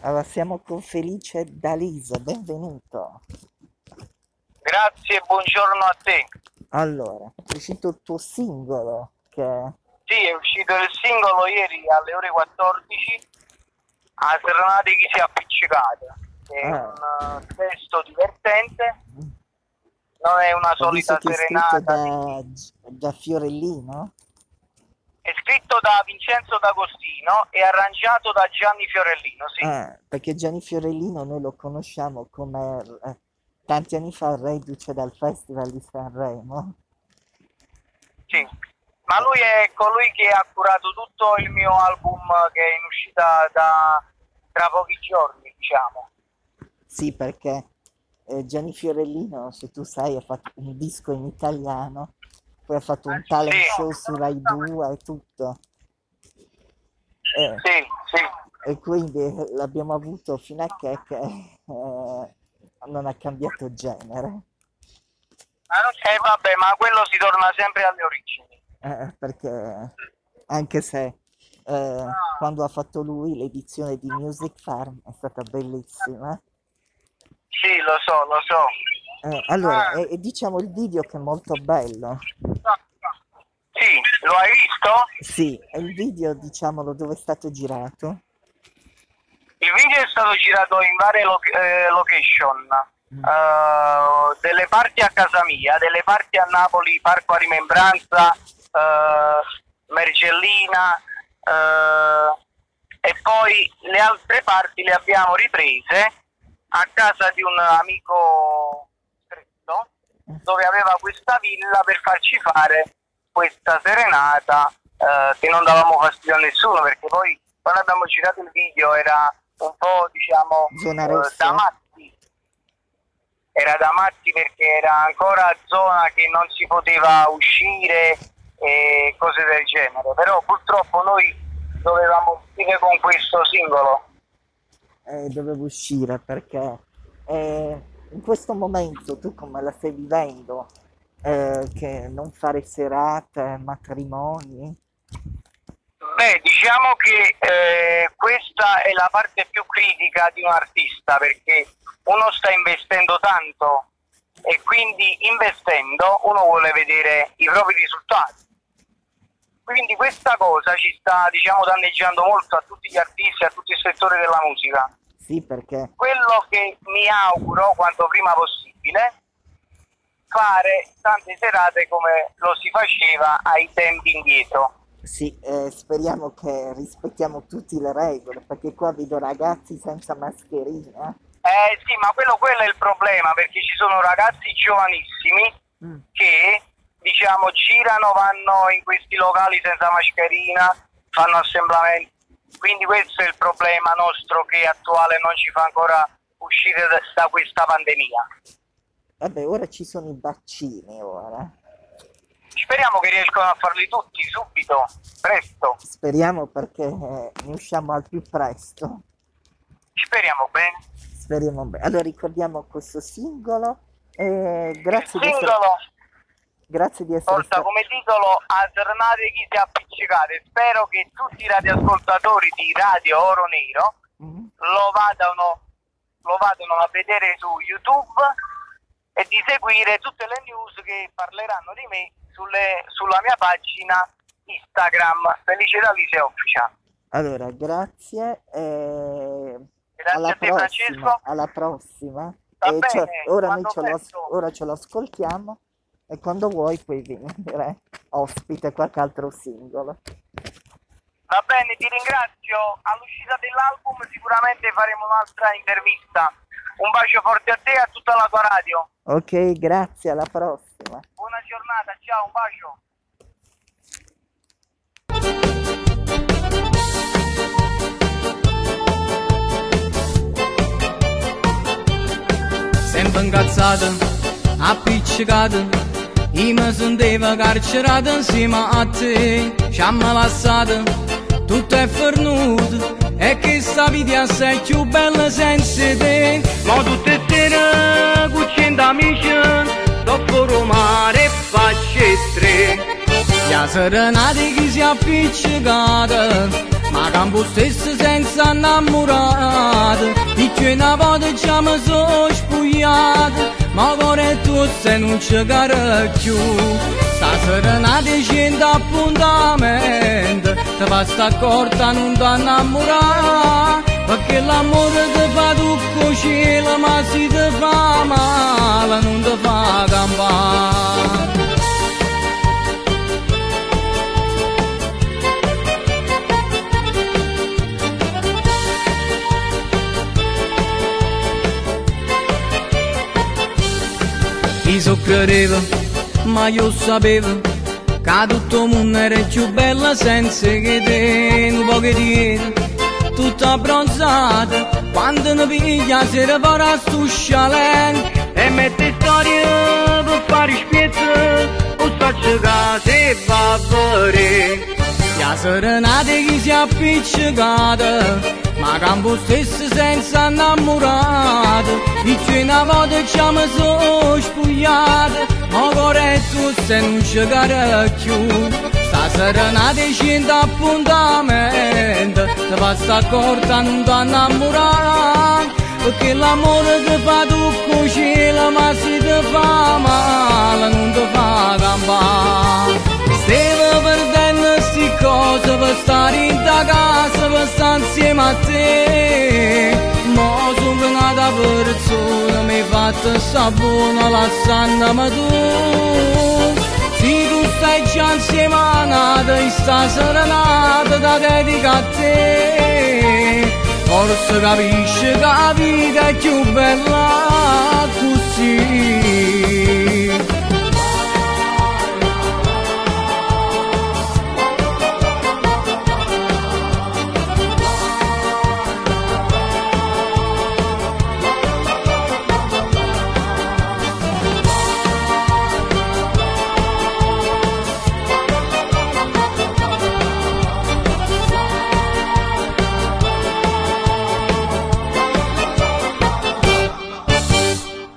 Allora, siamo con Felice D'Alisa, benvenuto. Grazie, buongiorno a te. Allora, è uscito il tuo singolo che... Sì, è uscito il singolo ieri alle ore 14 a Serrate chi si è appiccicata. È Ah. un eh, testo divertente, non è una Ho solita serenata. da, da Fiorellino. È scritto da Vincenzo D'Agostino e arrangiato da Gianni Fiorellino, sì. Ah, perché Gianni Fiorellino noi lo conosciamo come eh, tanti anni fa reduce dal Festival di Sanremo. sì. Ma lui è colui che ha curato tutto il mio album che è in uscita da tra pochi giorni, diciamo. Sì, perché eh, Gianni Fiorellino, se tu sai, ha fatto un disco in italiano, poi ha fatto un talent Sì. show su Rai 2 e tutto. Eh, Sì, sì. e quindi l'abbiamo avuto fino a che, che, eh, non ha cambiato genere. Eh vabbè, ma quello si torna sempre alle origini. Eh, perché anche se eh, quando ha fatto lui l'edizione di Music Farm è stata bellissima. Sì, lo so, lo so. Eh, allora, e, e diciamo il video che è molto bello. Sì, lo hai visto? Sì, e il video, diciamolo, dove è stato girato? Il video è stato girato in varie lo- eh, location. Eh, delle parti a casa mia, delle parti a Napoli, Parco a Rimembranza, eh, Mergellina eh, e poi le altre parti le abbiamo riprese a casa di un amico dove aveva questa villa per farci fare questa serenata eh, che non davamo fastidio a nessuno perché poi quando abbiamo girato il video era un po' diciamo Zona eh, rossa? da matti. Era da matti perché era ancora zona che non si poteva uscire e cose del genere. Però purtroppo noi dovevamo uscire con questo singolo. Eh, dovevo uscire perché eh, in questo momento tu come la stai vivendo? Eh, che non fare serate, matrimoni? Beh, diciamo che eh, questa è la parte più critica di un artista perché uno sta investendo tanto e quindi investendo uno vuole vedere i propri risultati. Quindi questa cosa ci sta diciamo danneggiando molto a tutti gli artisti, a tutto il settore della musica. Sì, perché Quello che mi auguro quanto prima possibile fare tante serate come lo si faceva ai tempi indietro. sì, eh, speriamo che rispettiamo tutte le regole, perché qua vedo ragazzi senza mascherina. Eh sì, ma quello, quello è il problema perché ci sono ragazzi giovanissimi Mm. che diciamo girano, vanno in questi locali senza mascherina, fanno assemblamenti. Quindi questo è il problema nostro che attuale non ci fa ancora uscire da, questa pandemia. Vabbè, ora ci sono i vaccini, ora. Speriamo che riescano a farli tutti subito, presto. Speriamo perché eh, ne usciamo al più presto. Speriamo bene. Speriamo bene. Allora ricordiamo questo singolo. e grazie, Il singolo grazie di essere porta sta- come titolo Alternate chi si è appiccicate. Spero che tutti i radioascoltatori di Radio Oro Nero Mm. lo vadano, lo vadano a vedere su YouTube e di seguire tutte le news che parleranno di me sulle- sulla mia pagina Instagram Felice Dalise Official. Allora, grazie. e Grazie alla a te, prossima. Francesco. Alla prossima. Va E ce- bene, ora, ce lo, ora ce lo ascoltiamo e quando vuoi puoi venire ospite qualche altro singolo. Va bene, ti ringrazio. All'uscita dell'album sicuramente faremo un'altra intervista. Un bacio forte a te e a tutta la tua radio. Ok, grazie, alla prossima. Buona giornata, ciao, un bacio. sempre incazzata, appiccicata, io mi sentivo carcerato insieme a te, ci hanno lasciato, tutto è fornuto, e che sta vita assai più bella senza te, ma tutte e sere, con cento amici, dopo mare e faccio tre. La serenata che si è appiccicata Ma campo stesso senza innamorata di che una volta ci sono spogliati ma ora tu se non ci più sta serenata scende appuntamento ti basta corta non ti innamorare perché l'amore ti fa tutto cielo ma se ti fa male non ti fa campare Io credevo, ma io sapevo che tutto il mondo era più bello senza che te, un po' che dietro, tutta abbronzata, quando ne piglia si ripara a sto chalet e mette storie per fare spiezzo, o sta cercando e vedere. La serenata che si è appiccicata ma campo stesso senza innamorato dice una volta ci sono spogliato ma corretto se non ci più sta serenata scende appuntamento ti basta corta non ti innamorare perché l'amore che fa tu con cielo ma se ti fa male te. Ma sono venuta persona, mi hai fatto sta buona lasciandomi tu. Se tu stai già insieme a nata, in sta serenata da dedica a te. Forse capisci che la più bella così.